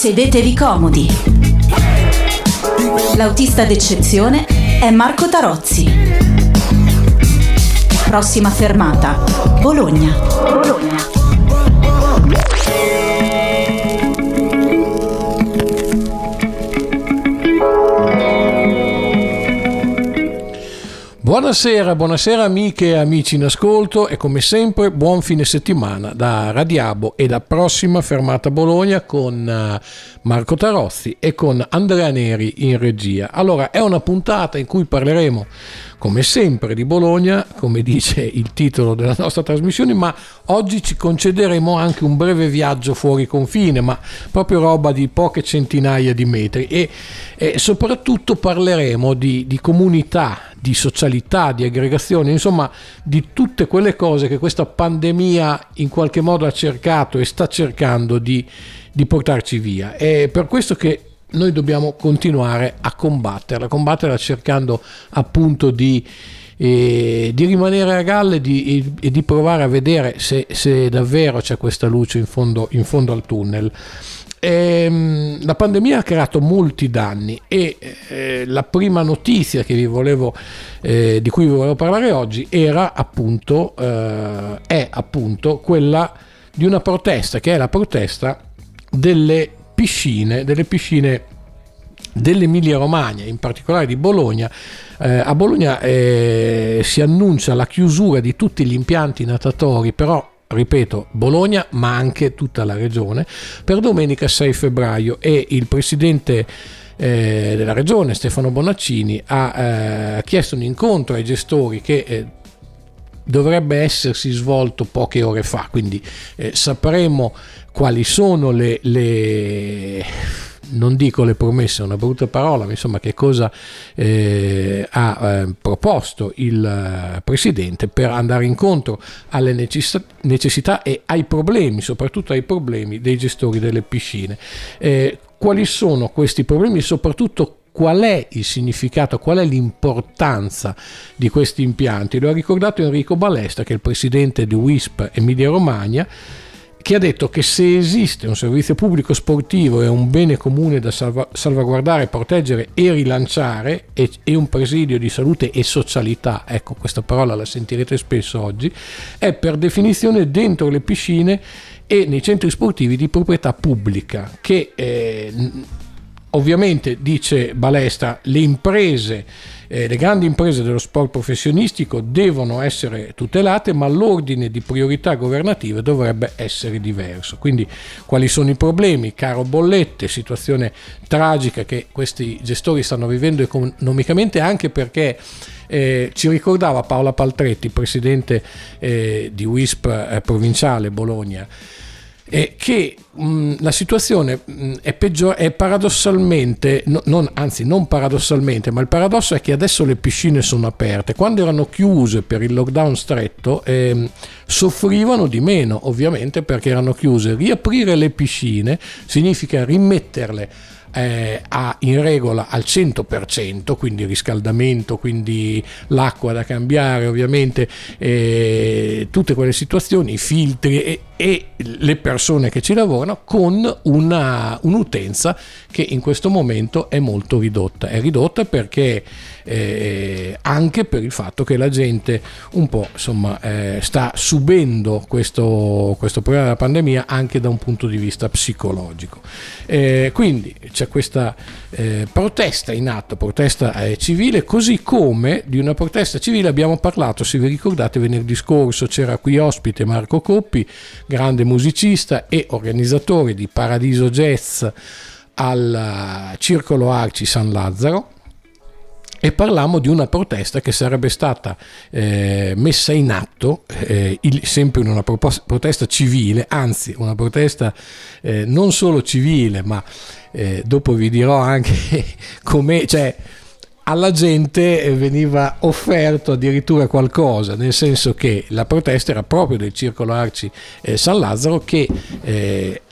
Sedetevi comodi. L'autista d'eccezione è Marco Tarozzi. Prossima fermata, Bologna. Bologna. Buonasera, buonasera amiche e amici in ascolto e come sempre buon fine settimana da Radiabo e da prossima fermata Bologna con eh, Marco Tarozzi e con Andrea Neri in regia. Allora è una puntata in cui parleremo come sempre di Bologna, come dice il titolo della nostra trasmissione, ma oggi ci concederemo anche un breve viaggio fuori confine, ma proprio roba di poche centinaia di metri e, e soprattutto parleremo di, di comunità, di socialità, di aggregazione, insomma di tutte quelle cose che questa pandemia in qualche modo ha cercato e sta cercando di, di portarci via. È per questo che noi dobbiamo continuare a combatterla, combatterla cercando appunto di, eh, di rimanere a galle e di, e di provare a vedere se, se, davvero c'è questa luce in fondo, in fondo al tunnel. Ehm, la pandemia ha creato molti danni e eh, la prima notizia volevo, eh, di cui vi volevo parlare oggi era appunto, eh, è appunto quella di una protesta che è la protesta delle piscine, delle piscine dell'Emilia Romagna, in particolare di Bologna. Eh, a Bologna eh, si annuncia la chiusura di tutti gli impianti natatori, però ripeto, Bologna, ma anche tutta la regione, per domenica 6 febbraio e il presidente eh, della regione, Stefano Bonaccini, ha eh, chiesto un incontro ai gestori che eh, dovrebbe essersi svolto poche ore fa, quindi eh, sapremo quali sono le, le, non dico le promesse, è una brutta parola, ma insomma che cosa eh, ha eh, proposto il eh, Presidente per andare incontro alle necess- necessità e ai problemi, soprattutto ai problemi dei gestori delle piscine. Eh, quali sono questi problemi e soprattutto qual è il significato, qual è l'importanza di questi impianti? Lo ha ricordato Enrico Balesta, che è il presidente di WISP Emilia Romagna, che ha detto che se esiste un servizio pubblico sportivo e un bene comune da salva- salvaguardare, proteggere e rilanciare e, e, un presidio di salute e socialità, ecco questa parola la sentirete spesso oggi, è per definizione dentro le piscine e nei centri sportivi di proprietà pubblica che eh, ovviamente dice Balestra le imprese eh, le grandi imprese dello sport professionistico devono essere tutelate, ma l'ordine di priorità governative dovrebbe essere diverso. Quindi quali sono i problemi? Caro bollette, situazione tragica che questi gestori stanno vivendo economicamente anche perché eh, ci ricordava Paola Paltretti, presidente eh, di WISP eh, provinciale Bologna eh, che mh, la situazione mh, è, peggiore, è paradossalmente, no, non, anzi non paradossalmente, ma il paradosso è che adesso le piscine sono aperte. Quando erano chiuse per il lockdown stretto, eh, soffrivano di meno, ovviamente perché erano chiuse. Riaprire le piscine significa rimetterle eh, a, in regola al 100%, quindi riscaldamento, quindi l'acqua da cambiare, ovviamente eh, tutte quelle situazioni, i filtri e, e, le persone che ci lavorano con una, un'utenza che in questo momento è molto ridotta. È ridotta perché eh, anche per il fatto che la gente un po' insomma, eh, sta subendo questo, questo, problema della pandemia anche da un punto di vista psicologico. Eh, quindi c'è questa eh, protesta in atto, protesta eh, civile, così come di una protesta civile abbiamo parlato, se vi ricordate, venerdì scorso c'era qui ospite Marco Coppi, grande musicista e organizzatore di Paradiso Jazz al Circolo Arci San Lazzaro. E parlammo di una protesta che sarebbe stata eh, messa in atto, eh, il, sempre in una proposta, protesta civile, anzi una protesta eh, non solo civile, ma eh, dopo vi dirò anche come... Cioè, alla gente veniva offerto addirittura qualcosa, nel senso che la protesta era proprio del Circolo Arci eh, San Lazzaro che eh,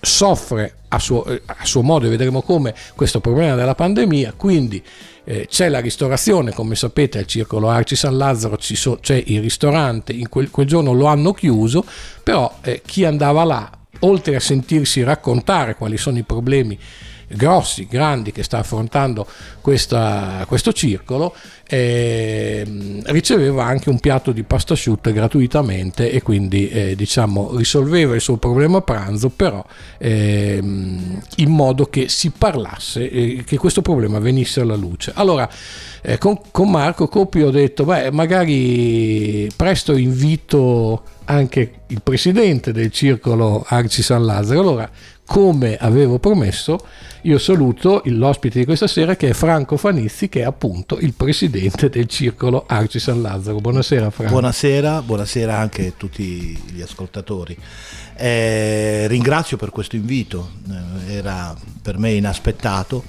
soffre a suo, a suo, modo e vedremo come questo problema della pandemia, quindi eh, c'è la ristorazione, come sapete al Circolo Arci San Lazzaro so, c'è il ristorante, in quel, quel, giorno lo hanno chiuso, però eh, chi andava là oltre a sentirsi raccontare quali sono i problemi grossi, grandi che sta affrontando questa, questo circolo, eh, riceveva anche un piatto di pasta asciutta gratuitamente e quindi eh, diciamo risolveva il suo problema pranzo, però eh, in modo che si parlasse e che questo problema venisse alla luce. Allora, eh, con, con Marco Coppi ho detto, beh, magari presto invito anche il presidente del circolo Arci San Lazzaro. Allora, come avevo promesso, io saluto l'ospite di questa sera che è Franco Fanizzi, che è appunto il presidente del circolo Arci San Lazzaro. Buonasera Franco. Buonasera, buonasera anche a tutti gli ascoltatori. Eh, ringrazio per questo invito, eh, era per me inaspettato.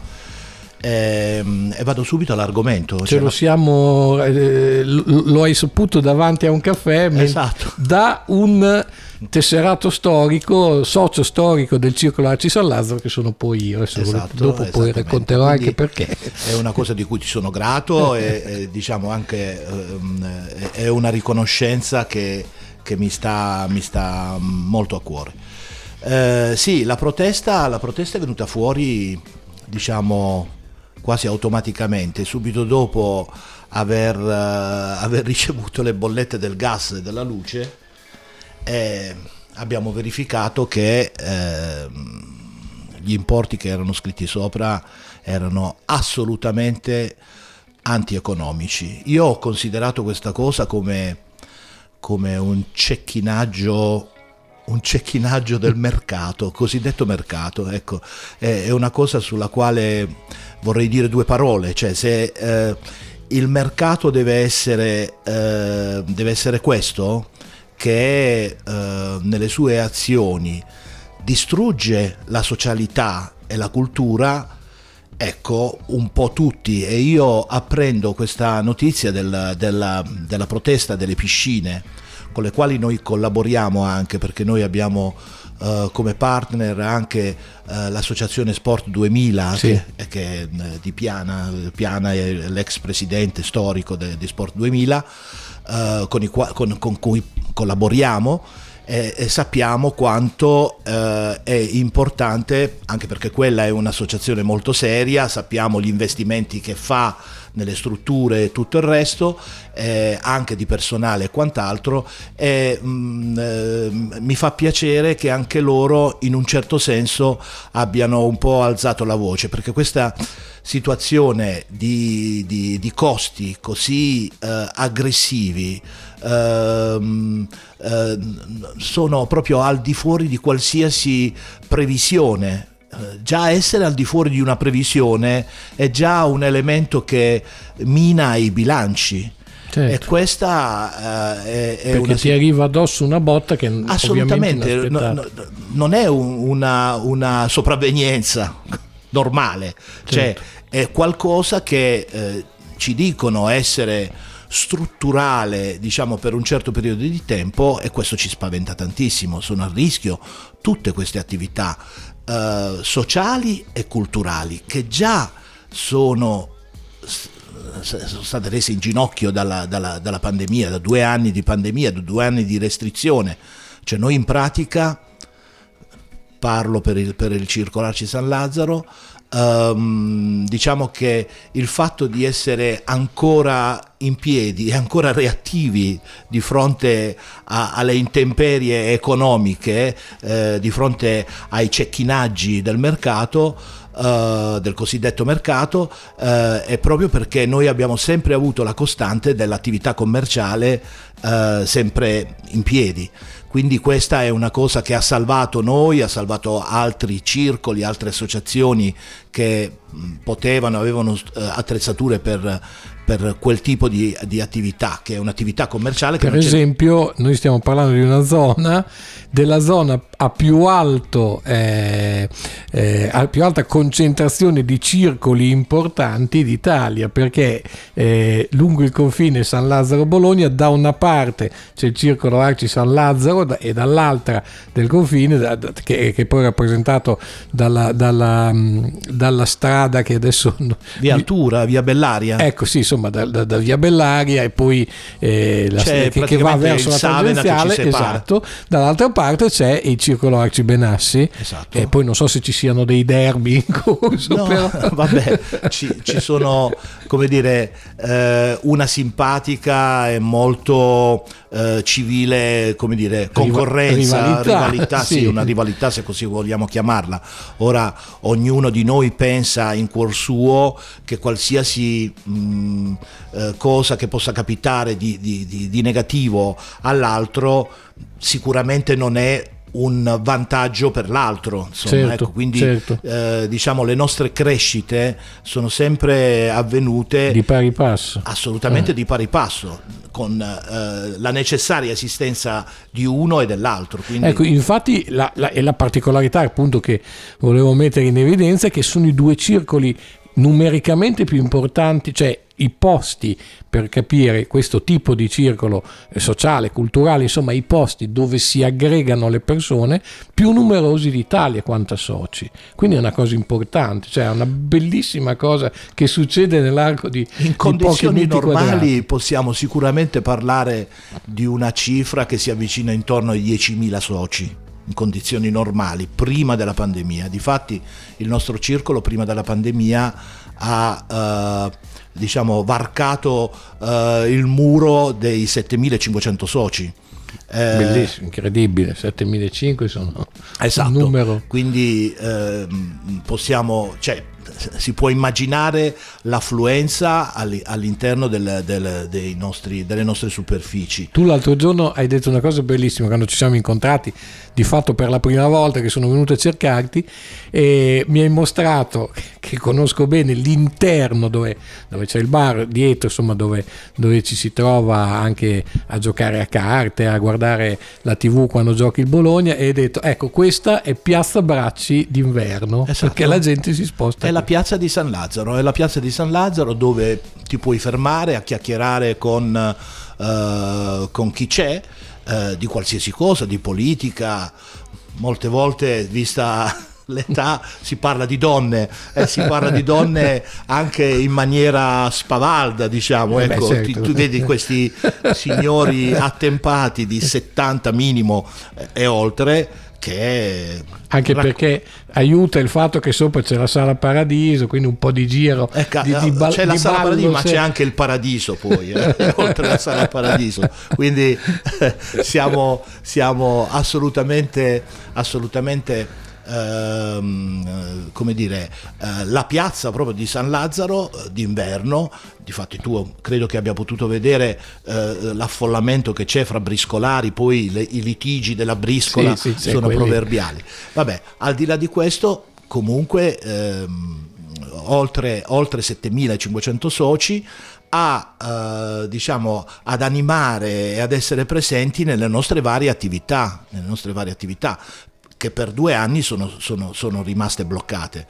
Eh, e vado subito all'argomento. Ce cioè, lo siamo, eh, lo hai saputo davanti a un caffè esatto. da un tesserato storico, socio storico del Circolo Arci San Lazzaro, che sono poi io. Esatto, dopo poi racconterò Quindi anche perché. È una cosa di cui ti sono grato e, e diciamo anche um, è una riconoscenza che, che mi, sta, mi, sta, molto a cuore. Eh, sì, la protesta, la protesta è venuta fuori, diciamo quasi automaticamente, subito dopo aver, uh, aver ricevuto le bollette del gas e della luce, eh, abbiamo verificato che eh, gli importi che erano scritti sopra erano assolutamente antieconomici. Io ho considerato questa cosa come, come un cecchinaggio un cecchinaggio del mercato, cosiddetto mercato, ecco, è, una cosa sulla quale vorrei dire due parole, cioè se eh, il mercato deve essere, eh, deve essere questo, che eh, nelle sue azioni distrugge la socialità e la cultura, ecco un po' tutti. E io apprendo questa notizia del, della, della protesta delle piscine con le quali noi collaboriamo anche perché noi abbiamo uh, come partner anche uh, l'associazione Sport 2000 sì. che, che, è uh, di Piana, Piana è l'ex presidente storico di Sport 2000 con, i, con, con cui collaboriamo e, e sappiamo quanto eh, è importante, anche perché quella è un'associazione molto seria, sappiamo gli investimenti che fa nelle strutture e tutto il resto, eh, anche di personale e quant'altro, e mh, mm, eh, mi fa piacere che anche loro in un certo senso abbiano un po' alzato la voce, perché questa situazione di, di, di costi così eh, aggressivi ehm, eh, sono proprio al di fuori di qualsiasi previsione. Eh, già essere al di fuori di una previsione è già un elemento che mina i bilanci. Certo. E questa uh, è, è Perché una... ti arriva addosso una botta che assolutamente no, no, non è un, una, una, sopravvenienza normale, cioè certo. è qualcosa che eh, ci dicono essere strutturale diciamo per un certo periodo di tempo e questo ci spaventa tantissimo sono a rischio tutte queste attività eh, sociali e culturali che già sono sono state rese in ginocchio dalla, dalla, dalla, pandemia, da due anni di pandemia, da due anni di restrizione. Cioè noi in pratica, parlo per il, per il Circolarci San Lazzaro, Um, diciamo che il fatto di essere ancora in piedi e ancora reattivi di fronte a, alle intemperie economiche, eh, di fronte ai cecchinaggi del mercato, Uh, del cosiddetto mercato uh, è proprio perché noi abbiamo sempre avuto la costante dell'attività commerciale uh, sempre in piedi. Quindi questa è una cosa che ha salvato noi, ha salvato altri circoli, altre associazioni che potevano, avevano attrezzature per, per quel tipo di, di, attività, che è un'attività commerciale. per esempio, noi stiamo parlando di una zona, della zona a più, alto, eh, eh, a più alta concentrazione di circoli importanti d'Italia, perché eh, lungo il confine San Lazzaro-Bologna, da una parte c'è il circolo Arci San Lazzaro e dall'altra del confine, da, che, che, poi è rappresentato dalla, dalla, dalla, strada che adesso... Via Altura, via Bellaria. Ecco, sì, insomma insomma da, da, da via Bellaria e poi eh, la, che, che, va verso la tangenziale, esatto. Dall'altra parte c'è il circolo Arci Benassi esatto. e poi non so se ci siano dei derby in corso. No, però. vabbè, ci, ci, sono come dire eh, una simpatica e molto eh, civile, come dire, concorrenza, rivalità, rivalità sì. sì. una rivalità se così vogliamo chiamarla. Ora ognuno di noi pensa in cuor suo che qualsiasi mh, eh, cosa che possa capitare di, di, di, di negativo all'altro sicuramente non è un vantaggio per l'altro. Insomma, certo, ecco, quindi certo. eh, diciamo le nostre crescite sono sempre avvenute di pari passo. Assolutamente eh. di pari passo, con eh, la necessaria esistenza di uno e dell'altro. Quindi... Ecco, infatti la, la, la particolarità appunto che volevo mettere in evidenza è che sono i due circoli numericamente più importanti, cioè i posti per capire questo tipo di circolo eh, sociale, culturale, insomma i posti dove si aggregano le persone più numerosi d'Italia quanto a soci. Quindi è una cosa importante, cioè è una bellissima cosa che succede nell'arco di In di condizioni normali quadrati. possiamo sicuramente parlare di una cifra che si avvicina intorno ai 10.000 soci in condizioni normali prima della pandemia. Difatti il nostro circolo prima della pandemia ha uh, diciamo, varcato uh, il muro dei 7500 soci. Eh, Bellissimo, incredibile, 7500 sono esatto, un numero. Quindi eh, possiamo, cioè, si può immaginare l'affluenza all'interno del, del, nostri, delle nostre superfici. Tu l'altro giorno hai detto una cosa bellissima quando ci siamo incontrati, di fatto per la prima volta che sono venuto a cercarti e mi hai mostrato che conosco bene l'interno dove, dove c'è il bar dietro, insomma dove, dove, ci si trova anche a giocare a carte, a guardare la tv quando giochi il Bologna e hai detto ecco questa è Piazza Bracci d'inverno esatto. perché la gente si sposta. È la piazza di San Lazzaro, è la piazza di San Lazzaro dove ti puoi fermare a chiacchierare con, uh, con chi c'è uh, di qualsiasi cosa, di politica, molte volte vista l'età si parla di donne, eh, si parla di donne anche in maniera spavalda, diciamo. Ecco, Beh, certo. tu, tu, vedi questi signori attempati di 70 minimo eh, e oltre che anche perché aiuta il fatto che sopra c'è la sala paradiso quindi un po' di giro ecco, di, di ba- c'è la sala paradiso ma c'è anche il paradiso poi eh, oltre alla sala paradiso. Quindi eh, siamo, siamo assolutamente assolutamente ehm, come dire, eh, la piazza proprio di San Lazzaro eh, d'inverno, difatti tu credo che abbia potuto vedere eh, l'affollamento che c'è fra briscolari, poi le, i litigi della briscola sì, sì, sono quelli... proverbiali. Vabbè, al di là di questo, comunque... Ehm, oltre, oltre 7500 soci a, eh, diciamo, ad animare e ad essere presenti nelle nostre varie attività, nelle nostre varie attività che per due anni sono, sono, sono rimaste bloccate.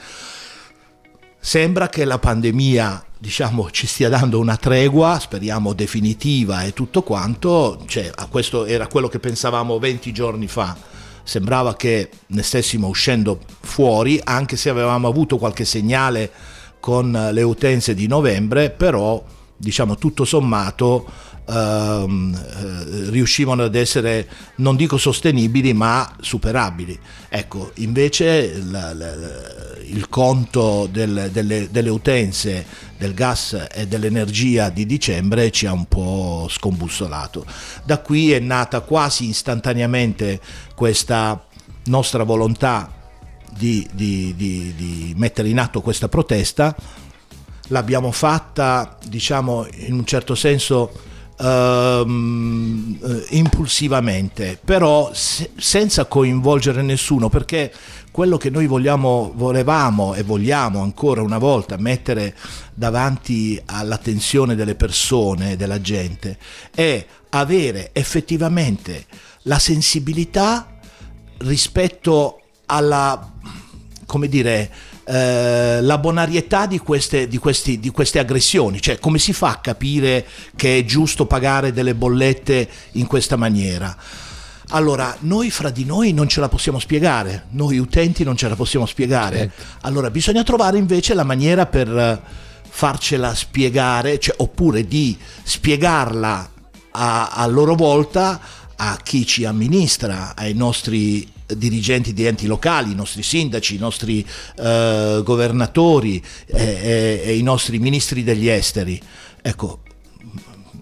Sembra che la pandemia diciamo, ci stia dando una tregua, speriamo definitiva e tutto quanto, cioè, questo era quello che pensavamo 20 giorni fa. Sembrava che ne stessimo uscendo fuori, anche se avevamo avuto qualche segnale con le utenze di novembre, però diciamo tutto sommato ehm, eh, riuscivano ad essere, non dico sostenibili, ma superabili. Ecco, invece la, il conto del, delle, delle utenze del gas e dell'energia di dicembre ci ha un po' scombussolato. Da qui è nata quasi istantaneamente questa nostra volontà di, di, di, di mettere in atto questa protesta. L'abbiamo fatta, diciamo, in un certo senso ehm, eh, impulsivamente, però se, senza coinvolgere nessuno, perché quello che noi vogliamo, volevamo e vogliamo ancora una volta mettere davanti all'attenzione delle persone, della gente, è avere effettivamente la sensibilità rispetto alla, come dire, eh, la bonarietà di queste, di, questi, di queste aggressioni, cioè come si fa a capire che è giusto pagare delle bollette in questa maniera? Allora, noi fra di noi non ce la possiamo spiegare, noi utenti non ce la possiamo spiegare. Certo. Allora, bisogna trovare invece la maniera per, farcela spiegare, cioè, oppure di spiegarla a, a loro volta a chi ci amministra, ai nostri dirigenti di enti locali, i nostri sindaci, i nostri eh, governatori e, e, e, i nostri ministri degli esteri. Ecco,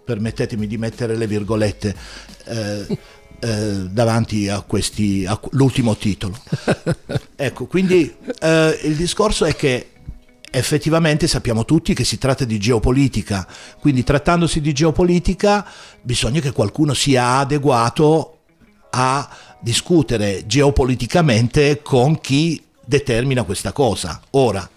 permettetemi di mettere le virgolette eh, eh, davanti a questi, all'ultimo titolo. ecco, quindi eh, il discorso è che effettivamente sappiamo tutti che si tratta di geopolitica, quindi trattandosi di geopolitica bisogna che qualcuno sia adeguato a discutere geopoliticamente con chi determina questa cosa. Ora,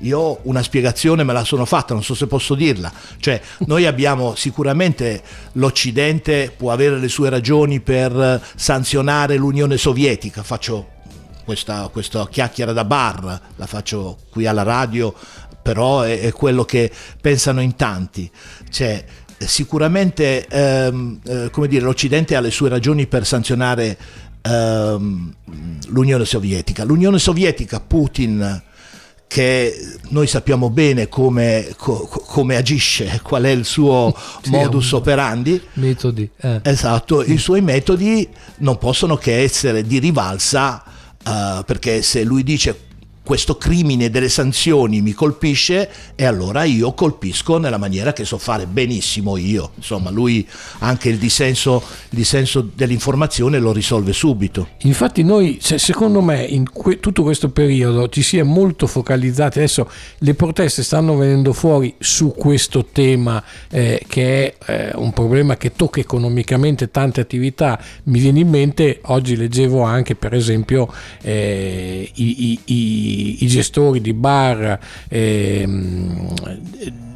io una spiegazione me la sono fatta, non so se posso dirla. Cioè, noi abbiamo sicuramente l'Occidente può avere le sue ragioni per sanzionare l'Unione Sovietica, faccio questa, questa chiacchiera da bar, la faccio qui alla radio, però è, è quello che pensano in tanti. Cioè, sicuramente ehm, eh, come dire, l'Occidente ha le sue ragioni per sanzionare ehm, l'Unione Sovietica. L'Unione Sovietica, Putin, che noi sappiamo bene come, co, come agisce, qual è il suo sì, modus operandi. Metodi. Eh. Esatto, i suoi metodi non possono che essere di rivalsa, uh, perché se lui dice questo crimine delle sanzioni mi colpisce e allora io colpisco nella maniera che so fare benissimo io. Insomma, lui anche il dissenso, il dissenso dell'informazione lo risolve subito. Infatti noi, secondo me, in que- tutto questo periodo ci si è molto focalizzati, adesso le proteste stanno venendo fuori su questo tema eh, che è eh, un problema che tocca economicamente tante attività. Mi viene in mente, oggi leggevo anche per esempio eh, i, i, i i, gestori di bar eh,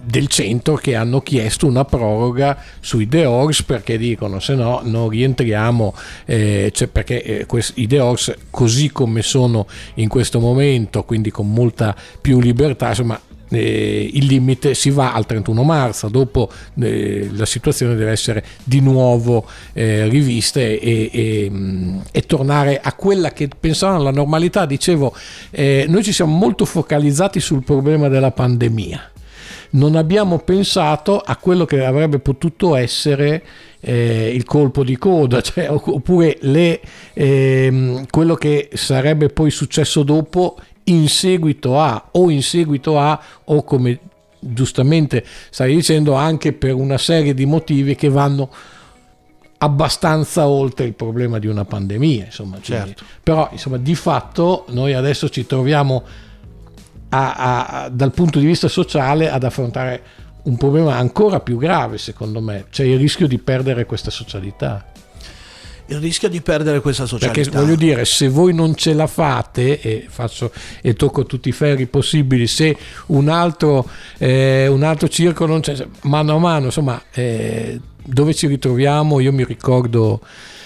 del centro che hanno chiesto una proroga sui The perché dicono se no non rientriamo eh, cioè perché eh, questi, i The così come sono in questo momento quindi con molta più libertà insomma eh, il limite si va al 31 marzo, dopo eh, la situazione deve essere di nuovo eh, rivista e, e, mm, e, tornare a quella che pensavano alla normalità. Dicevo, eh, noi ci siamo molto focalizzati sul problema della pandemia. Non abbiamo pensato a quello che avrebbe potuto essere eh, il colpo di coda, cioè, oppure le, ehm, quello che sarebbe poi successo dopo in seguito a o in seguito a o come giustamente stai dicendo anche per una serie di motivi che vanno abbastanza oltre il problema di una pandemia insomma certo. però insomma di fatto noi adesso ci troviamo a, a, dal punto di vista sociale ad affrontare un problema ancora più grave secondo me c'è il rischio di perdere questa socialità il rischio di perdere questa socialità. Perché voglio dire, se voi non ce la fate, e, faccio, e tocco tutti i ferri possibili, se un altro, eh, un altro circo non c'è, mano a mano, insomma, eh, dove ci ritroviamo? Io mi ricordo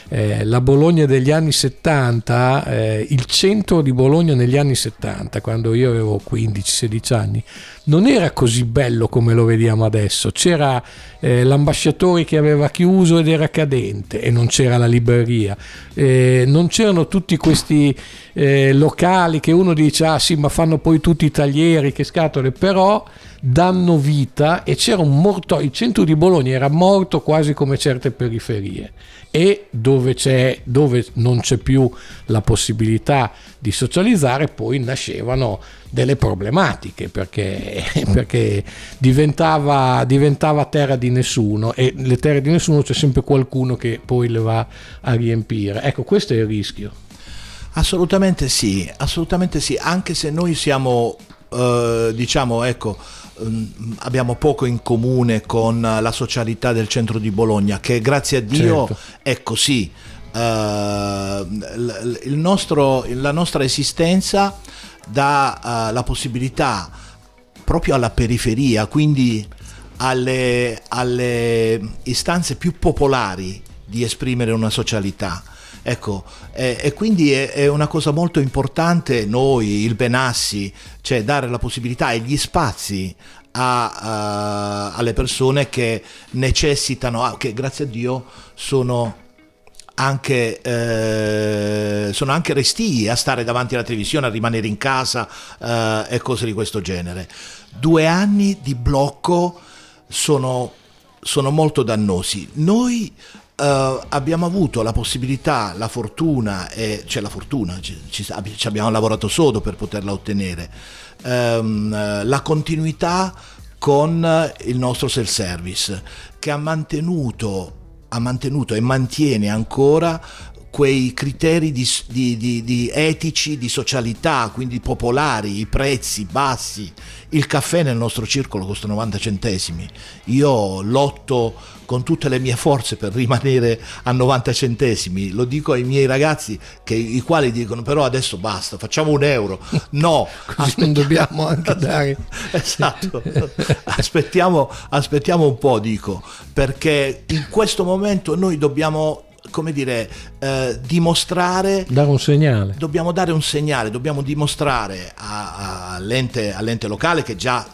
eh, la Bologna degli anni 70, eh, il centro di Bologna negli anni 70, quando io avevo 15-16 anni, non era così bello come lo vediamo adesso. C'era eh, l'ambasciatore che aveva chiuso ed era cadente e non c'era la libreria. Eh, non c'erano tutti questi eh, locali che uno dice ah sì ma fanno poi tutti i taglieri, che scatole, però danno vita e c'era un morto, il centro di Bologna era morto quasi come certe periferie e dove, c'è, dove non c'è più la possibilità di socializzare poi nascevano delle problematiche perché, perché diventava, diventava, terra di nessuno e le terre di nessuno c'è sempre qualcuno che poi le va a riempire. Ecco, questo è il rischio. Assolutamente sì, assolutamente sì, anche se noi siamo, eh, diciamo, ecco, abbiamo poco in comune con la socialità del centro di Bologna, che grazie a Dio certo. è così. Uh, nostro, la nostra esistenza dà uh, la possibilità proprio alla periferia, quindi alle, alle, istanze più popolari di esprimere una socialità. Ecco, e, e quindi è, è, una cosa molto importante noi, il Benassi, cioè dare la possibilità e gli spazi a, uh, alle persone che necessitano, che grazie a Dio sono anche, eh, sono anche restii a stare davanti alla televisione, a rimanere in casa eh, e cose di questo genere. Due anni di blocco sono, sono molto dannosi. Noi Uh, abbiamo avuto la possibilità, la fortuna, e, cioè la fortuna, ci, ci, ci abbiamo lavorato sodo per poterla ottenere, um, la continuità con il nostro self-service che ha mantenuto, ha mantenuto e mantiene ancora quei criteri di, di, di, di, etici, di socialità, quindi popolari, i prezzi bassi. Il caffè nel nostro circolo costa 90 centesimi. Io lotto con tutte le mie forze per rimanere a 90 centesimi. Lo dico ai miei ragazzi, che, i quali dicono però adesso basta, facciamo un euro. No, non dobbiamo anche dare. esatto, aspettiamo, aspettiamo un po', dico, perché in questo momento noi dobbiamo come dire, eh, dimostrare... Dare un segnale. Dobbiamo dare un segnale, dobbiamo dimostrare a, a, all'ente, all'ente locale che già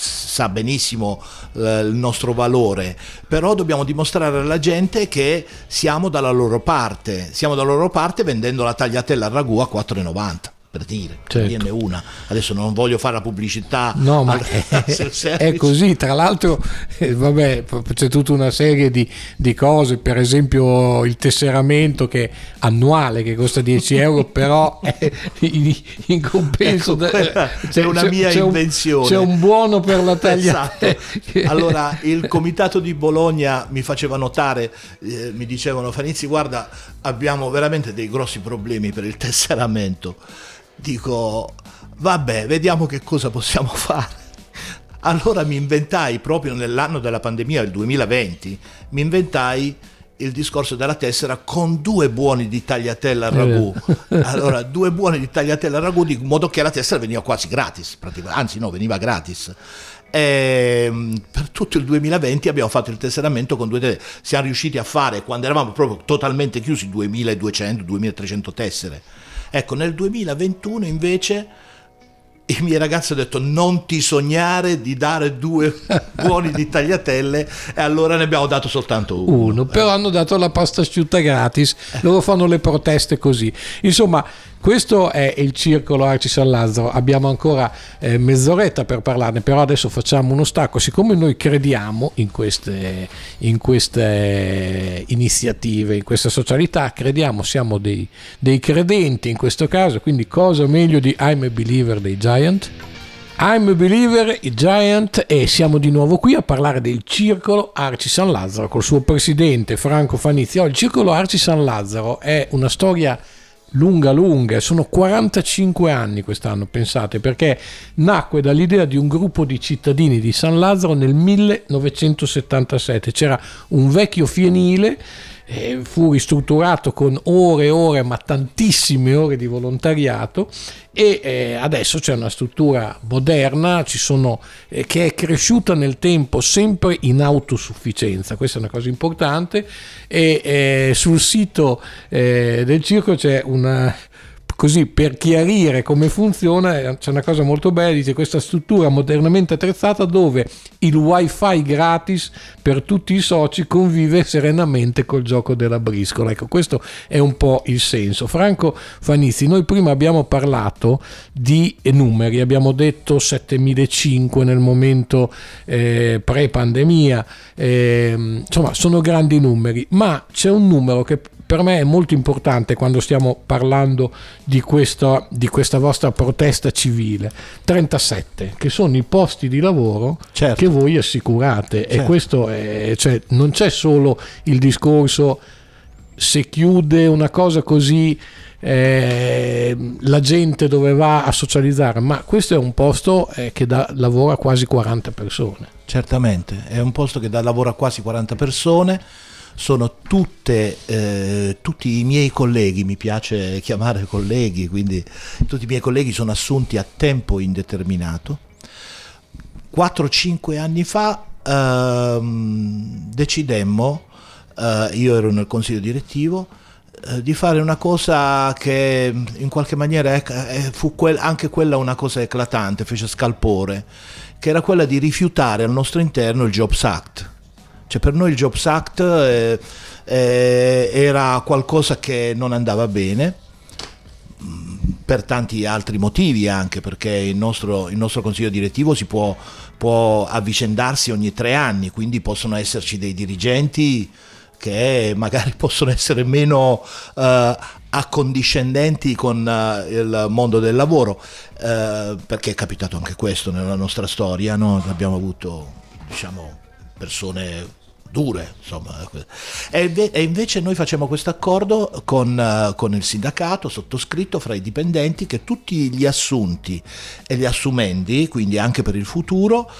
sa benissimo eh, il nostro valore, però dobbiamo dimostrare alla gente che siamo dalla loro parte, siamo dalla loro parte vendendo la tagliatella a ragù a 4,90 per dire, certo. per una. Adesso non voglio fare la pubblicità. No, ma è, è, così. Tra l'altro, eh, vabbè, c'è tutta una serie di, di, cose, per esempio il tesseramento che annuale che costa 10 euro, però è in, in compenso. Ecco, c'è, una mia c'è invenzione. Un, c'è un buono per la taglia. Esatto. Allora, il comitato di Bologna mi faceva notare, eh, mi dicevano Fanizzi, guarda, abbiamo veramente dei grossi problemi per il tesseramento dico, vabbè, vediamo che cosa possiamo fare. Allora mi inventai, proprio nell'anno della pandemia, il 2020, mi inventai il discorso della tessera con due buoni di tagliatella a ragù. Allora, due buoni di tagliatella a ragù, di modo che la tessera veniva quasi gratis, anzi no, veniva gratis. E ehm, per tutto il 2020 abbiamo fatto il tesseramento con due tessere. Siamo riusciti a fare, quando eravamo proprio totalmente chiusi, 2200-2300 tessere Ecco, nel 2021 invece i miei ragazzi hanno detto non ti sognare di dare due buoni di tagliatelle e allora ne abbiamo dato soltanto uno. Uno, però hanno dato la pasta asciutta gratis, loro fanno le proteste così. Insomma, questo è il circolo Arci San Lazzaro, abbiamo ancora eh, mezz'oretta per parlarne, però adesso facciamo uno stacco, siccome noi crediamo in queste, in queste iniziative, in questa socialità, crediamo, siamo dei, dei credenti in questo caso, quindi cosa meglio di I'm a Believer dei Giant? I'm a Believer, i Giant e siamo di nuovo qui a parlare del Circolo Arci San Lazzaro col suo presidente Franco Fanizio. Il Circolo Arci San Lazzaro è una storia lunga lunga, sono 45 anni quest'anno, pensate, perché nacque dall'idea di un gruppo di cittadini di San Lazzaro nel 1977, c'era un vecchio fienile eh, fu ristrutturato con ore e ore, ma tantissime ore di volontariato e eh, adesso c'è una struttura moderna sono, eh, che è cresciuta nel tempo sempre in autosufficienza, questa è una cosa importante e eh, sul sito eh, del circo c'è una, così per chiarire come funziona eh, c'è una cosa molto bella dice questa struttura modernamente attrezzata dove il wifi gratis per tutti i soci convive serenamente col gioco della briscola. Ecco questo è un po' il senso. Franco Fanizzi noi prima abbiamo parlato di numeri abbiamo detto 7005 nel momento eh, pre pandemia eh, insomma sono grandi numeri ma c'è un numero che per me è molto importante quando stiamo parlando di questa, di questa vostra protesta civile. 37, che sono i posti di lavoro certo. che voi assicurate certo. e questo è, cioè, non c'è solo il discorso se chiude una cosa così eh, la gente dove va a socializzare, ma questo è un posto eh, che dà lavoro a quasi 40 persone. Certamente, è un posto che dà lavoro a quasi 40 persone sono tutte, eh, tutti i miei colleghi, mi piace chiamare colleghi, quindi tutti i miei colleghi sono assunti a tempo indeterminato. 4-5 anni fa ehm, decidemmo, eh, io ero nel consiglio direttivo, eh, di fare una cosa che in qualche maniera fu anche quella una cosa eclatante, fece scalpore, che era quella di rifiutare al nostro interno il Jobs Act Cioè per noi il Jobs Act eh, eh, era qualcosa che non andava bene mm, per tanti altri motivi anche perché il nostro, il nostro consiglio direttivo si può, può, avvicendarsi ogni tre anni quindi possono esserci dei dirigenti che magari possono essere meno uh, accondiscendenti con uh, il mondo del lavoro uh, perché è capitato anche questo nella nostra storia no? abbiamo avuto diciamo persone dure, insomma. E, invece noi facciamo questo accordo con, uh, con, il sindacato sottoscritto fra i dipendenti che tutti gli assunti e gli assumendi, quindi anche per il futuro,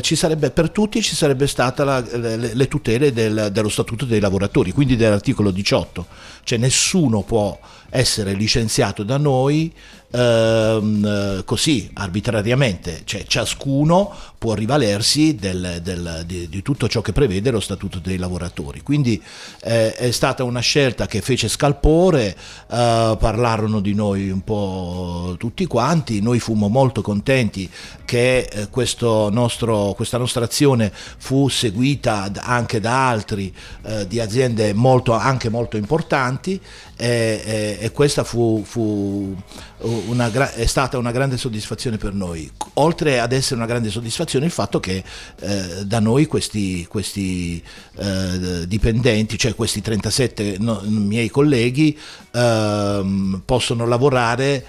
ci sarebbe, per tutti ci sarebbe stata la, le, le, tutele del, dello statuto dei lavoratori, quindi dell'articolo 18, cioè nessuno può essere licenziato da noi ehm, così arbitrariamente, cioè ciascuno può rivalersi del, del, di, di, tutto ciò che prevede lo statuto dei lavoratori. Quindi eh, è stata una scelta che fece scalpore, eh, parlarono di noi un po' tutti quanti, noi fummo molto contenti che eh, nostro, questa nostra azione fu seguita anche da altri eh, di aziende molto, anche molto importanti e, e, e questa fu, fu una, è stata una grande soddisfazione per noi, oltre ad essere una grande soddisfazione il fatto che eh, da noi questi, questi eh, dipendenti, cioè questi 37 no, miei colleghi, eh, possono lavorare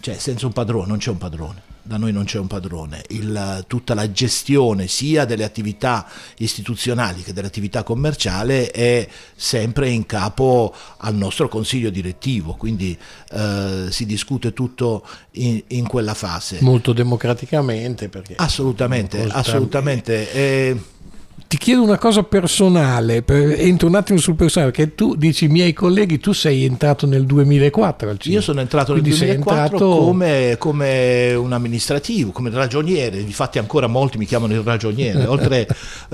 cioè, senza un padrone, non c'è un padrone da noi non c'è un padrone, Il, tutta la gestione sia delle attività istituzionali che dell'attività commerciale è sempre in capo al nostro consiglio direttivo, quindi eh, si discute tutto in, in, quella fase. Molto democraticamente perché... Assolutamente, assolutamente. Eh, ti chiedo una cosa personale, entro un attimo sul personale, perché tu dici miei colleghi, tu sei entrato nel 2004 al Io sono entrato nel Quindi 2004 entrato... come, come, un amministrativo, come ragioniere, infatti ancora molti mi chiamano il ragioniere, oltre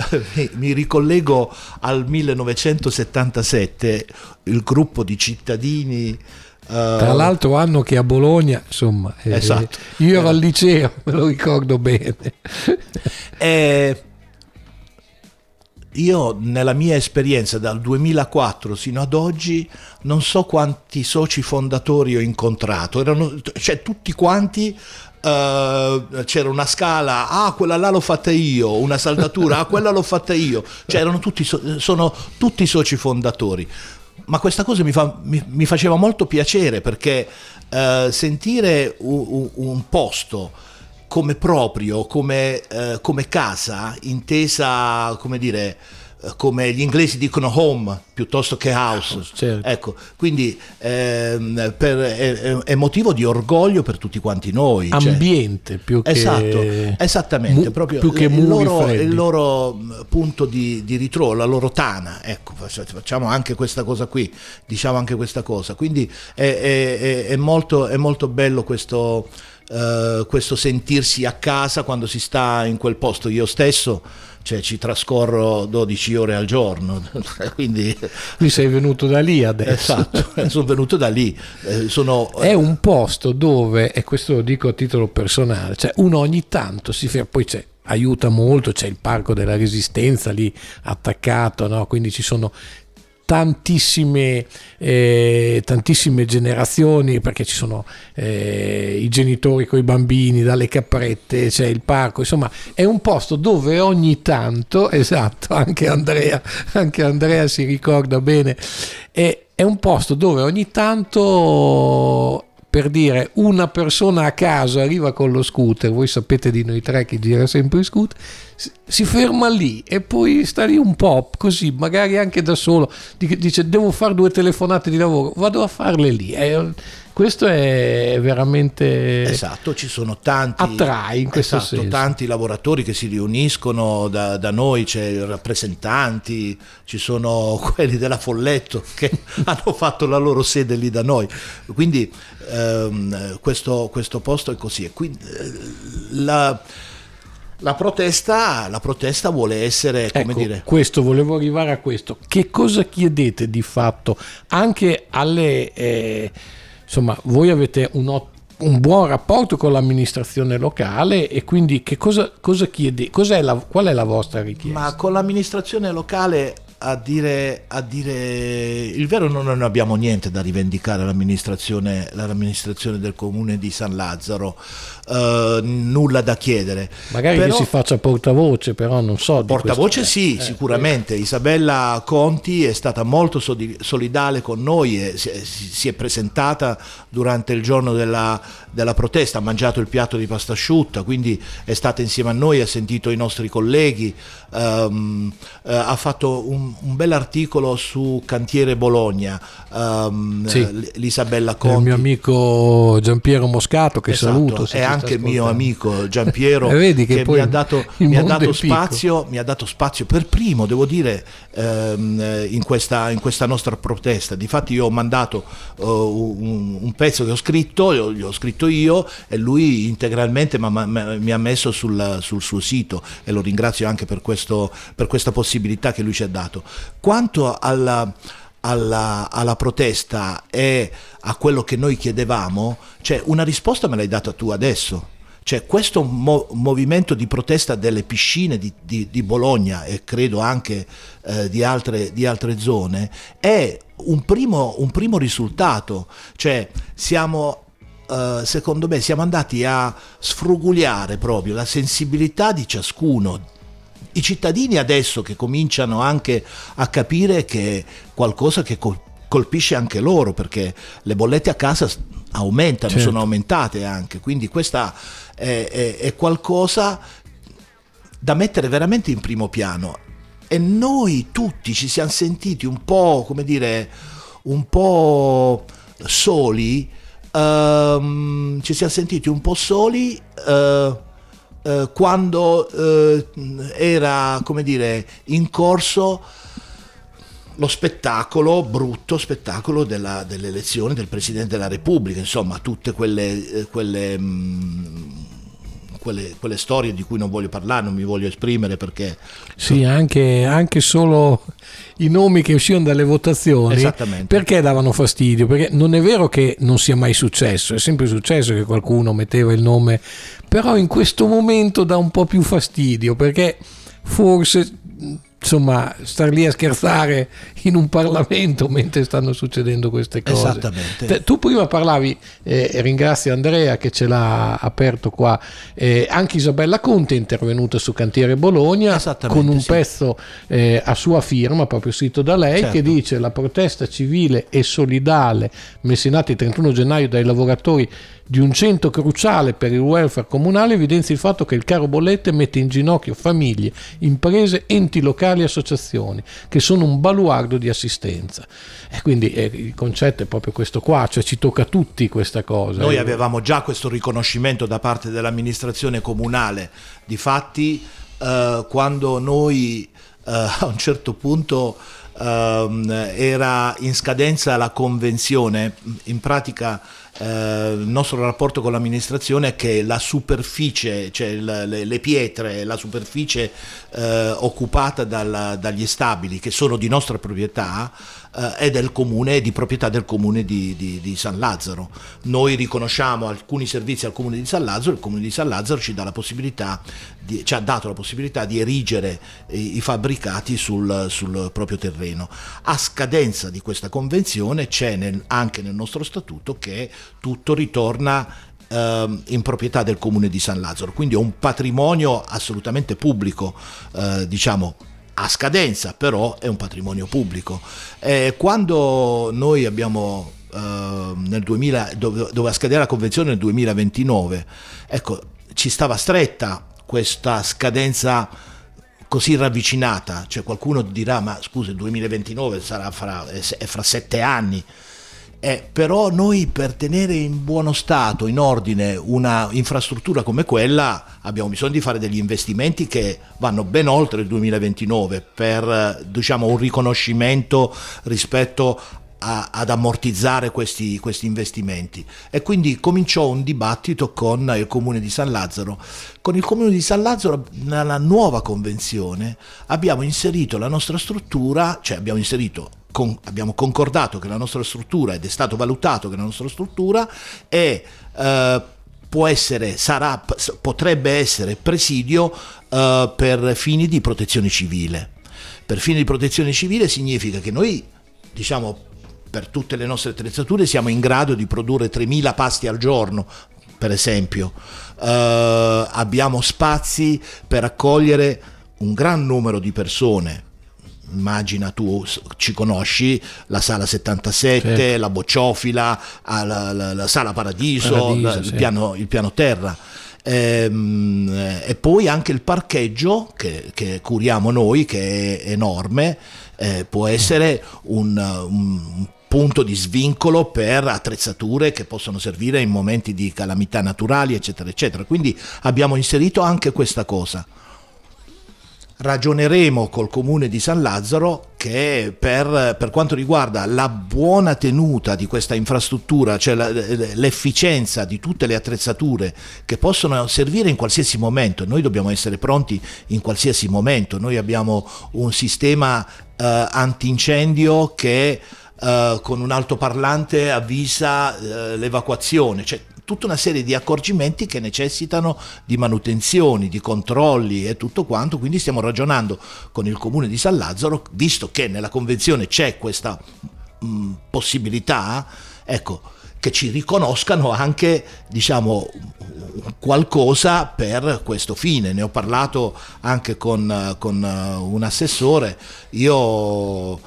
mi ricollego al 1977, il gruppo di cittadini tra l'altro anno che a Bologna, insomma, eh, esatto. io ero al liceo, me lo ricordo bene. Eh, io nella mia esperienza dal 2004 sino ad oggi non so quanti soci fondatori ho incontrato, erano cioè tutti quanti Uh, c'era una scala, ah quella là l'ho fatta io, una saldatura, ah quella l'ho fatta io, cioè erano tutti, sono tutti soci fondatori. Ma questa cosa mi, fa, mi, mi faceva molto piacere perché uh, sentire un, un, un posto come proprio, come, eh, come casa, intesa, come dire, eh, come gli inglesi dicono home piuttosto che house. Certo. Ecco, quindi ehm, per, è, è, motivo di orgoglio per tutti quanti noi. Cioè Ambiente cioè, più che... Esatto, esattamente, mu, proprio più che il, loro, il loro punto di, di, ritrovo, la loro tana. Ecco, facciamo anche questa cosa qui, diciamo anche questa cosa. Quindi è, è molto, molto bello questo eh, questo sentirsi a casa quando si sta in quel posto. Io stesso cioè, ci trascorro 12 ore al giorno. Quindi Qui sei venuto da lì adesso. Esatto, sono venuto da lì. Eh, sono... È un posto dove, e questo lo dico a titolo personale, cioè uno ogni tanto si ferma, poi c'è aiuta molto, c'è il parco della resistenza lì attaccato, no? quindi ci sono tantissime, eh, tantissime generazioni perché ci sono eh, i genitori con i bambini, dalle caprette, c'è il parco, insomma è un posto dove ogni tanto, esatto, anche Andrea, anche Andrea si ricorda bene, è, è un posto dove ogni tanto per dire una persona a caso arriva con lo scooter, voi sapete di noi tre che gira sempre in scooter, si ferma lì e poi sta lì un po' così, magari anche da solo, dice devo fare due telefonate di lavoro, vado a farle lì. È, questo è veramente esatto ci sono tanti attrae in questo esatto, senso. tanti lavoratori che si riuniscono da, da noi c'è rappresentanti ci sono quelli della Folletto che hanno fatto la loro sede lì da noi. Quindi ehm, questo, questo, posto è così. E quindi, eh, la, la protesta, la protesta, vuole essere, come ecco, dire... Questo, volevo arrivare a questo. Che cosa chiedete di fatto anche alle... Eh, insomma, voi avete un, un buon rapporto con l'amministrazione locale e quindi che cosa, cosa chiede, la, qual è la vostra richiesta? Ma con l'amministrazione locale a dire, a dire, il vero non, non abbiamo niente da rivendicare all'amministrazione, all'amministrazione del comune di San Lazzaro uh, nulla da chiedere magari però, che si faccia portavoce però non so portavoce sì eh, sicuramente eh. Isabella Conti è stata molto solidale con noi e si, è presentata durante il giorno della, della protesta ha mangiato il piatto di pasta asciutta quindi è stata insieme a noi ha sentito i nostri colleghi um, uh, ha fatto un un, bel articolo su Cantiere Bologna, um, sì. l'Isabella Conti. Il mio amico Giampiero Moscato, che esatto, saluto. È anche il mio amico Giampiero, che, che mi ha dato, mi ha dato spazio, mi ha dato spazio per primo, devo dire, um, in, questa, in, questa, nostra protesta. Difatti io ho mandato uh, un, un, pezzo che ho scritto, gli ho scritto io e lui integralmente mi ha messo sul, sul suo sito e lo ringrazio anche per, questo, per questa possibilità che lui ci ha dato. Quanto alla, alla, alla, protesta e a quello che noi chiedevamo, cioè una risposta me l'hai data tu adesso. Cioè questo mo- movimento di protesta delle piscine di, di, di Bologna e credo anche eh, di, altre, di, altre, zone è un primo, un primo risultato. Cioè siamo Uh, secondo me siamo andati a sfrugugliare proprio la sensibilità di ciascuno, i cittadini adesso che cominciano anche a capire che è qualcosa che colpisce anche loro perché le bollette a casa aumentano, certo. sono aumentate anche, quindi questa è, è, è qualcosa da mettere veramente in primo piano e noi tutti ci siamo sentiti un po', come dire, un po' soli, um, ci siamo sentiti un po' soli uh, eh, quando eh, era, come dire, in corso lo spettacolo, brutto spettacolo della, delle elezioni del Presidente della Repubblica, insomma tutte quelle, eh, quelle mh, mm, quelle, quelle, storie di cui non voglio parlare, non mi voglio esprimere perché... Sì, anche, anche solo i nomi che uscivano dalle votazioni, perché davano fastidio? Perché non è vero che non sia mai successo, è sempre successo che qualcuno metteva il nome, però in questo momento dà un po' più fastidio perché forse insomma, star lì a scherzare in un Parlamento mentre stanno succedendo queste cose. Esattamente. Tu prima parlavi, eh, ringrazio Andrea che ce l'ha aperto qua, eh, anche Isabella Conte è intervenuta su Cantiere Bologna con un sì. pezzo eh, a sua firma, proprio scritto da lei, certo. che dice la protesta civile e solidale messa in atto il 31 gennaio dai lavoratori di un centro cruciale per il welfare comunale evidenzia il fatto che il caro bollette mette in ginocchio famiglie, imprese, enti locali e associazioni, che sono un baluardo di assistenza. E quindi eh, il concetto è proprio questo qua, cioè ci tocca a tutti questa cosa. Noi avevamo già questo riconoscimento da parte dell'amministrazione comunale, difatti eh, quando noi eh, a un certo punto ehm, era in scadenza la convenzione, in pratica eh, il nostro rapporto con l'amministrazione è che la superficie, cioè le, pietre, la superficie eh, occupata dagli stabili che sono di nostra proprietà eh, è del comune, di proprietà del comune di, di, di, San Lazzaro. Noi riconosciamo alcuni servizi al comune di San Lazzaro, il comune di San Lazzaro ci, di, ci ha dato la possibilità di erigere i, i fabbricati sul, sul, proprio terreno. A scadenza di questa convenzione c'è nel, anche nel nostro statuto che tutto ritorna ehm, in proprietà del comune di San Lazzaro, quindi è un patrimonio assolutamente pubblico, eh, diciamo a scadenza, però è un patrimonio pubblico. Eh, quando noi abbiamo eh, nel 2000, dove, doveva scadere la convenzione nel 2029, ecco, ci stava stretta questa scadenza così ravvicinata, cioè qualcuno dirà ma scusa il 2029 sarà fra, è fra sette anni, eh, però noi per tenere in buono stato, in ordine, una infrastruttura come quella abbiamo bisogno di fare degli investimenti che vanno ben oltre il 2029 per diciamo, un riconoscimento rispetto a, ad ammortizzare questi, questi, investimenti e quindi cominciò un dibattito con il comune di San Lazzaro. Con il comune di San Lazzaro nella nuova convenzione abbiamo inserito la nostra struttura, cioè abbiamo inserito con, abbiamo concordato che la nostra struttura ed è stato valutato che la nostra struttura è eh, può essere, sarà, potrebbe essere presidio uh, per fini di protezione civile. Per fini di protezione civile significa che noi, diciamo, per tutte le nostre attrezzature siamo in grado di produrre 3.000 pasti al giorno, per esempio. Uh, abbiamo spazi per accogliere un gran numero di persone, immagina tu ci conosci la sala 77, certo. la bocciofila, ah, la, la, la sala Paradiso, Paradiso la, sì. il, piano, il, piano, terra. Ehm, e poi anche il parcheggio che, che curiamo noi, che è enorme, eh, può essere un, un punto di svincolo per attrezzature che possono servire in momenti di calamità naturali, eccetera, eccetera. Quindi abbiamo inserito anche questa cosa ragioneremo col comune di San Lazzaro che per, per, quanto riguarda la buona tenuta di questa infrastruttura, cioè la, l'efficienza di tutte le attrezzature che possono servire in qualsiasi momento, noi dobbiamo essere pronti in qualsiasi momento, noi abbiamo un sistema eh, antincendio che Uh, con un altoparlante avvisa uh, l'evacuazione, cioè tutta una serie di accorgimenti che necessitano di manutenzioni, di controlli e tutto quanto, quindi stiamo ragionando con il comune di San Lazzaro, visto che nella convenzione c'è questa mh, mm, possibilità, ecco, che ci riconoscano anche diciamo, qualcosa per questo fine. Ne ho parlato anche con, con un assessore. Io,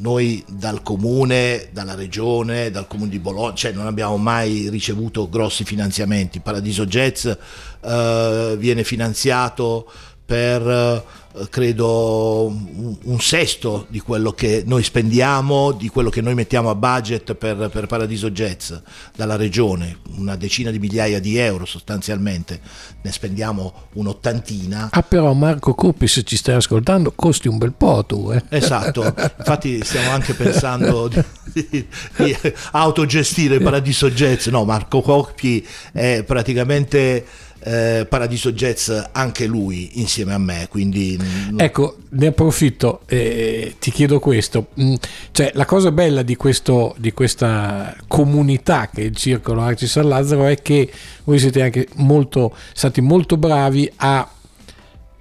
noi dal comune, dalla regione, dal comune di Bologna, cioè non abbiamo mai ricevuto grossi finanziamenti. Paradiso Jazz eh, viene finanziato per eh, credo un, sesto di quello che noi spendiamo, di quello che noi mettiamo a budget per, per, Paradiso Jazz dalla regione, una decina di migliaia di euro sostanzialmente, ne spendiamo un'ottantina. Ah però Marco Coppi se ci stai ascoltando costi un bel po' tu. Eh? Esatto, infatti stiamo anche pensando di, di, di autogestire Paradiso Jazz, no Marco Coppi è praticamente eh, Paradiso Jazz anche lui insieme a me. Quindi... Ecco, ne approfitto e eh, ti chiedo questo. Mm, cioè, la cosa bella di, questo, di questa comunità che è il Circolo Arci San Lazzaro è che voi siete anche molto, stati molto bravi a,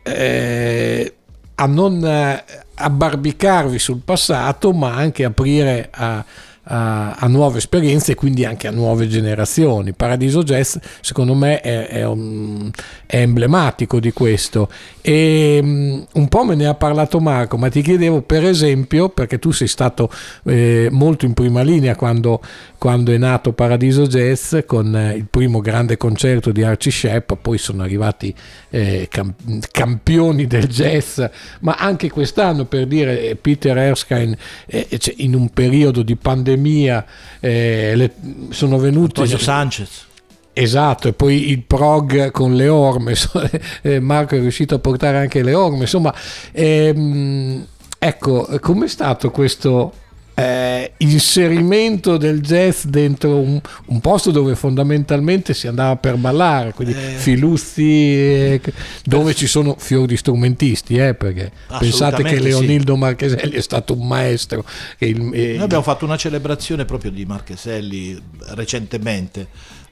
eh, a non abbarbicarvi sul passato, ma anche aprire a a, a, nuove esperienze e quindi anche a nuove generazioni. Paradiso Jazz secondo me è, è, un, è emblematico di questo e um, un po' me ne ha parlato Marco, ma ti chiedevo per esempio, perché tu sei stato eh, molto in prima linea quando, quando, è nato Paradiso Jazz con eh, il primo grande concerto di Archie Shepp, poi sono arrivati eh, camp- campioni del jazz, ma anche quest'anno per dire Peter Erskine eh, cioè, in un periodo di pandemia eh, le, sono venuti... Antonio Sanchez. Esatto, e poi il prog con le orme, eh, Marco è riuscito a portare anche le orme, insomma, ehm, ecco, com'è stato questo eh, inserimento del jazz dentro un, un, posto dove fondamentalmente si andava per ballare, quindi eh, Filuzzi, eh, dove ci sono fiori di strumentisti, eh, perché pensate che Leonildo sì. Marcheselli è stato un maestro. Il, Noi abbiamo fatto una celebrazione proprio di Marcheselli recentemente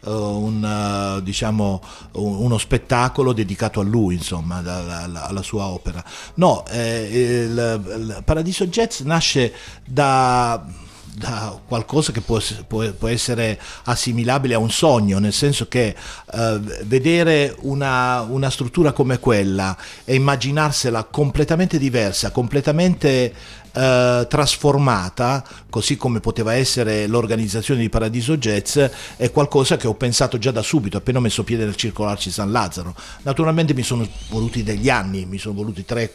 un, uh, diciamo, uno spettacolo dedicato a lui, insomma, alla, alla sua opera. No, eh, il, il Paradiso Jazz nasce da da qualcosa che può, può, può, essere assimilabile a un sogno, nel senso che eh, vedere una, una, struttura come quella e immaginarsela completamente diversa, completamente eh, trasformata, così come poteva essere l'organizzazione di Paradiso Jazz, è qualcosa che ho pensato già da subito, appena ho messo piede nel circolarci San Lazzaro. Naturalmente mi sono voluti degli anni, mi sono voluti tre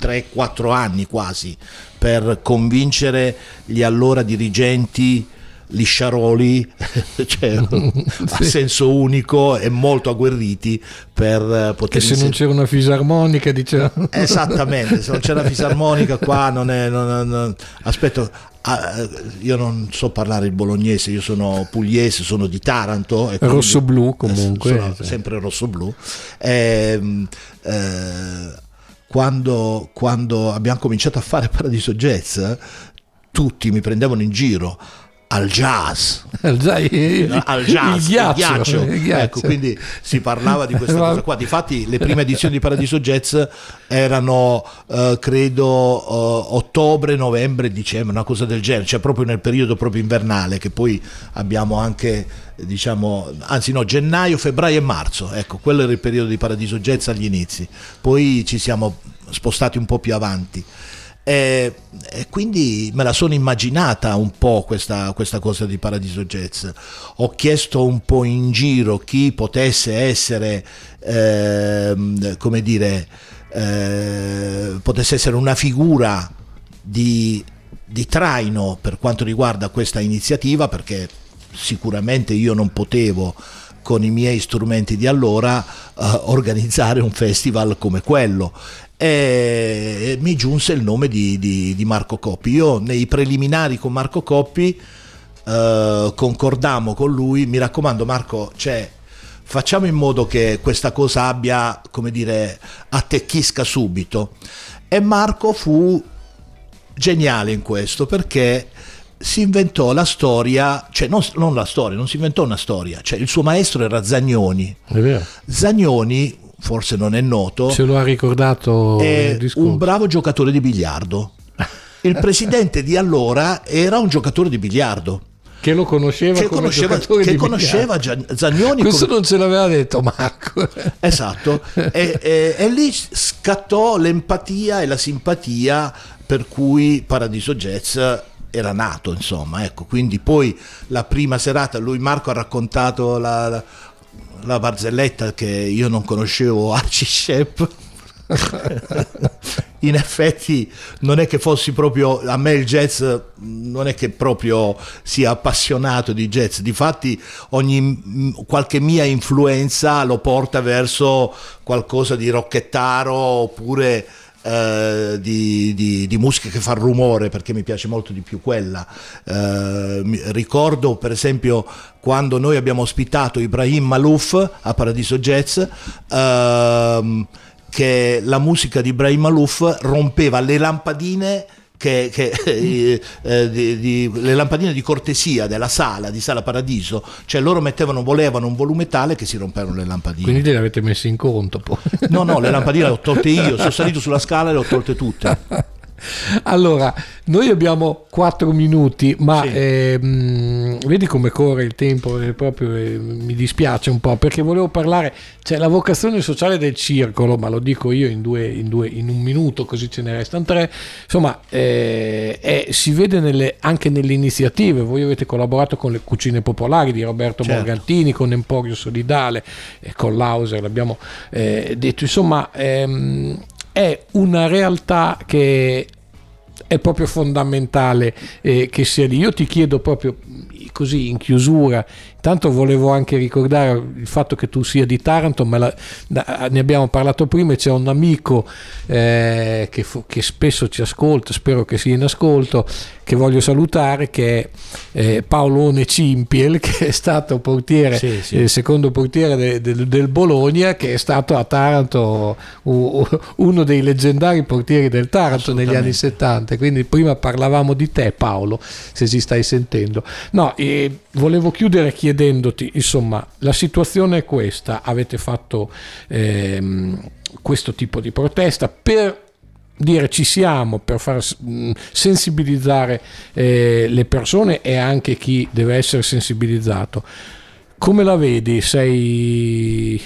3-4 anni quasi per convincere gli allora dirigenti lisciaroli cioè, a senso unico e molto agguerriti per eh, poter che se non c'era una fisarmonica diceva esattamente se non c'era una fisarmonica qua non è non, non, aspetta ah, io non so parlare il bolognese io sono pugliese sono di Taranto rosso blu comunque sono sempre rosso blu. Eh, eh, quando, quando abbiamo cominciato a fare Paradiso Jazz, tutti mi prendevano in giro al jazz, al jazz, il ghiaccio, il ghiaccio. Il ghiaccio. Ecco, quindi si parlava di questa cosa qua. Difatti, le prime edizioni di Paradiso Jazz erano, eh, credo, eh, ottobre, novembre, dicembre, una cosa del genere, cioè proprio nel periodo proprio invernale, che poi abbiamo anche, diciamo, anzi no, gennaio, febbraio e marzo. Ecco, quello era il periodo di Paradiso Jazz agli inizi. Poi ci siamo spostati un po' più avanti. E, e, quindi me la sono immaginata un po' questa, questa, cosa di Paradiso Jazz. Ho chiesto un po' in giro chi potesse essere, eh, come dire, eh, potesse essere una figura di, di traino per quanto riguarda questa iniziativa, perché sicuramente io non potevo con i miei strumenti di allora eh, organizzare un festival come quello e mi giunse il nome di, di, di Marco Coppi. Io nei preliminari con Marco Coppi eh, concordamo con lui, mi raccomando Marco, cioè, facciamo in modo che questa cosa abbia, come dire, attecchisca subito. E Marco fu geniale in questo perché si inventò la storia, cioè non, non, la storia, non si inventò una storia, cioè il suo maestro era Zagnoni. Zagnoni forse non è noto. Ce lo ha ricordato è un bravo giocatore di biliardo. Il presidente di allora era un giocatore di biliardo. Che lo conosceva che conosceva, che conosceva Zagnoni. Questo come... non ce l'aveva detto Marco. Esatto. e, e, e lì scattò l'empatia e la simpatia per cui Paradiso Jazz era nato, insomma, ecco, quindi poi la prima serata lui Marco ha raccontato la, la la barzelletta che io non conoscevo Archie Shep in effetti non è che fossi proprio a me il jazz non è che proprio sia appassionato di jazz. Difatti ogni qualche mia influenza lo porta verso qualcosa di rocchettaro oppure eh, di, di, di, musica che fa rumore perché mi piace molto di più quella. Eh, ricordo per esempio quando noi abbiamo ospitato Ibrahim Malouf a Paradiso Jazz. Ehm, che la musica di Ibrahim Malouf rompeva le lampadine che, che eh, eh, di, di, le lampadine di cortesia della sala, di Sala Paradiso, cioè loro mettevano, volevano un volume tale che si rompevano le lampadine. Quindi le avete messe in conto poi. No, no, le lampadine le ho tolte io, sono salito sulla scala e le ho tolte tutte. Allora, noi abbiamo 4 minuti, ma sì. ehm, vedi come corre il tempo, eh, proprio eh, mi dispiace un po' perché volevo parlare, c'è la vocazione sociale del circolo, ma lo dico io in, due, in, due, in un minuto, così ce ne restano tre. Insomma, eh, è, si vede nelle, anche nelle iniziative. Voi avete collaborato con le cucine popolari di Roberto certo. Morgantini, con Emporio Solidale, e con Lauser, l'abbiamo eh, detto. Insomma, ehm, è una realtà che è proprio fondamentale eh, che sia lì. Io ti chiedo proprio così in chiusura, intanto volevo anche ricordare il fatto che tu sia di Taranto, ma la, ne abbiamo parlato prima e c'è un amico eh, che, che, spesso ci ascolta, spero che sia in ascolto, che voglio salutare, che è eh, Paolone Cimpiel, che è stato portiere, sì, sì. il secondo portiere de, de, del Bologna, che è stato a Taranto uno dei leggendari portieri del Taranto negli anni 70. Quindi prima parlavamo di te Paolo, se ci stai sentendo. No, volevo chiudere chiedendoti, insomma, la situazione è questa, avete fatto ehm, questo tipo di protesta per dire ci siamo per far mm, sensibilizzare eh, le persone e anche chi deve essere sensibilizzato. Come la vedi? Sei,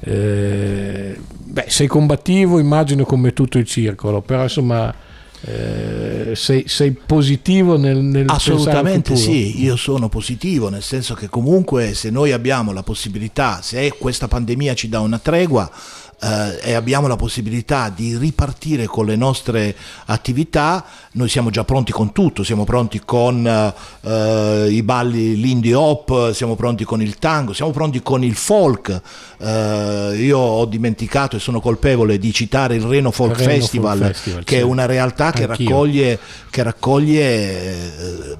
eh, beh, sei combattivo, immagino come tutto il circolo, però insomma eh, sei, sei, positivo nel, nel assolutamente sì io sono positivo nel senso che comunque se noi abbiamo la possibilità se questa pandemia ci dà una tregua eh, e abbiamo la possibilità di ripartire con le nostre attività, noi siamo già pronti con tutto, siamo pronti con eh, i balli l'indie hop, siamo pronti con il tango, siamo pronti con il folk. Eh, io ho dimenticato e sono colpevole di citare il Reno Folk, Reno Festival, Folk Festival, che sì. è una realtà che raccoglie, che raccoglie eh,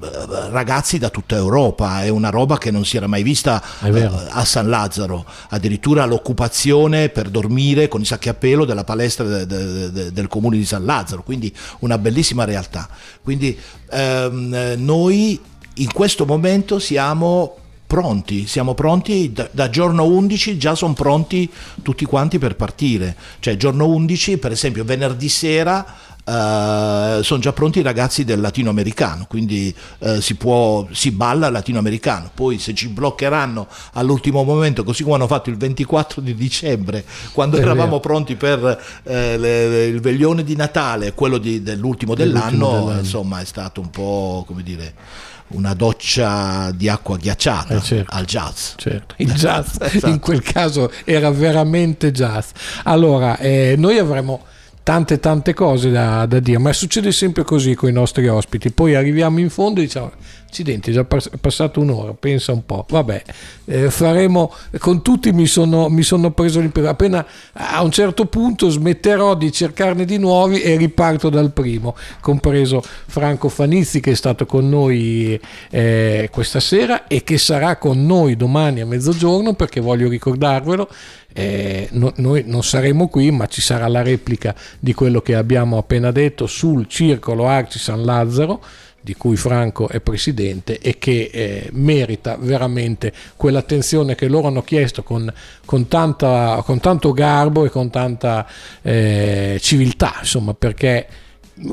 ragazzi da tutta Europa, è una roba che non si era mai vista eh, a San Lazzaro, addirittura l'occupazione per dormire con i sacchi a pelo della palestra de, de, de, del comune di San Lazzaro, quindi una bellissima realtà. Quindi ehm, noi in questo momento siamo pronti, siamo pronti, da, da, giorno 11 già sono pronti tutti quanti per partire, cioè giorno 11 per esempio venerdì sera Uh, sono già pronti i ragazzi del latinoamericano, quindi uh, si, può, si balla latinoamericano. Poi se ci bloccheranno all'ultimo momento, così come hanno fatto il 24 di dicembre, quando è eravamo vero. pronti per uh, le, il veglione di Natale, quello di, dell'ultimo dell'anno, dell'anno, insomma è stato un po' come dire una doccia di acqua ghiacciata eh certo, al jazz. Certo. Il jazz esatto. in quel caso era veramente jazz. Allora, eh, noi avremo tante tante cose da, da, dire, ma succede sempre così con i nostri ospiti. Poi arriviamo in fondo e diciamo Accidenti, è già passato un'ora, pensa un po'. Vabbè, eh, faremo, con tutti mi sono, mi sono preso l'impegno. Appena a un certo punto smetterò di cercarne di nuovi e riparto dal primo, compreso Franco Fanizzi che è stato con noi eh, questa sera e che sarà con noi domani a mezzogiorno perché voglio ricordarvelo. Eh, no, noi non saremo qui, ma ci sarà la replica di quello che abbiamo appena detto sul circolo Arci San Lazzaro di cui Franco è presidente e che eh, merita veramente quell'attenzione che loro hanno chiesto con, con, tanta, con tanto garbo e con tanta eh, civiltà, insomma, perché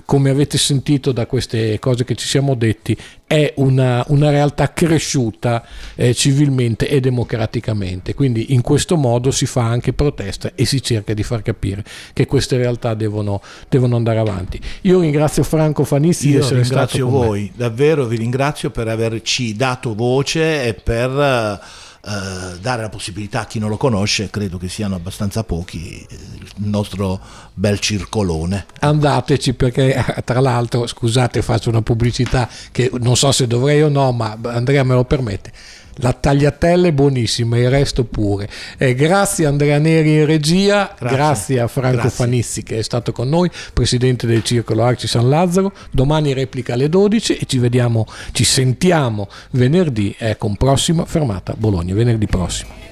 come avete sentito da queste cose che ci siamo detti, è una, una realtà cresciuta eh, civilmente e democraticamente. Quindi in questo modo si fa anche protesta e si cerca di far capire che queste realtà devono, devono andare avanti. Io ringrazio Franco Fanissi Io di essere ringrazio voi, davvero vi ringrazio per averci dato voce e per eh, dare la possibilità a chi non lo conosce, credo che siano abbastanza pochi, il nostro bel circolone. Andateci perché eh, tra l'altro, scusate faccio una pubblicità che non so se dovrei o no, ma Andrea me lo permette la tagliatella è buonissima, il resto pure. Eh, grazie Andrea Neri in regia, grazie, grazie a Franco grazie. Fanissi che è stato con noi, presidente del Circolo Arci San Lazzaro. Domani replica alle 12 e ci vediamo, ci sentiamo venerdì eh, con prossima fermata Bologna, venerdì prossimo.